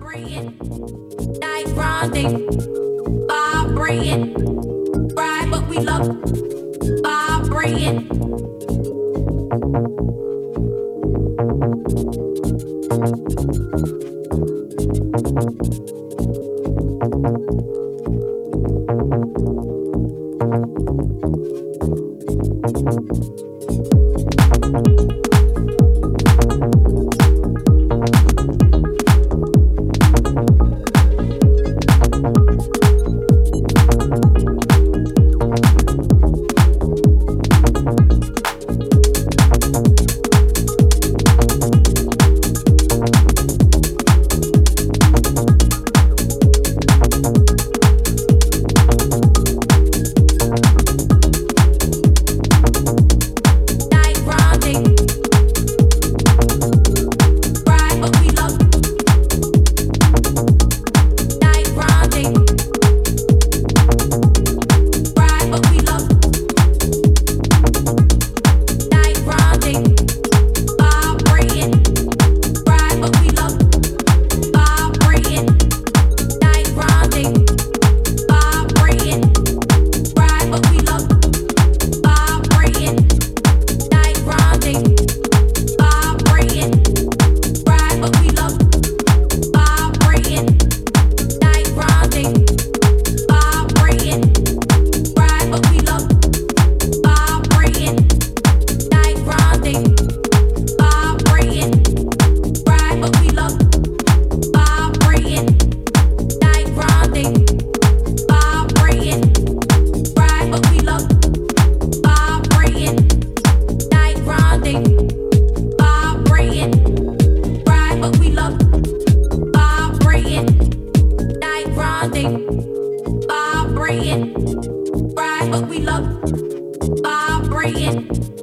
Vibrating, night grinding, vibrating, ride we love, vibrating, right? But we love vibrating.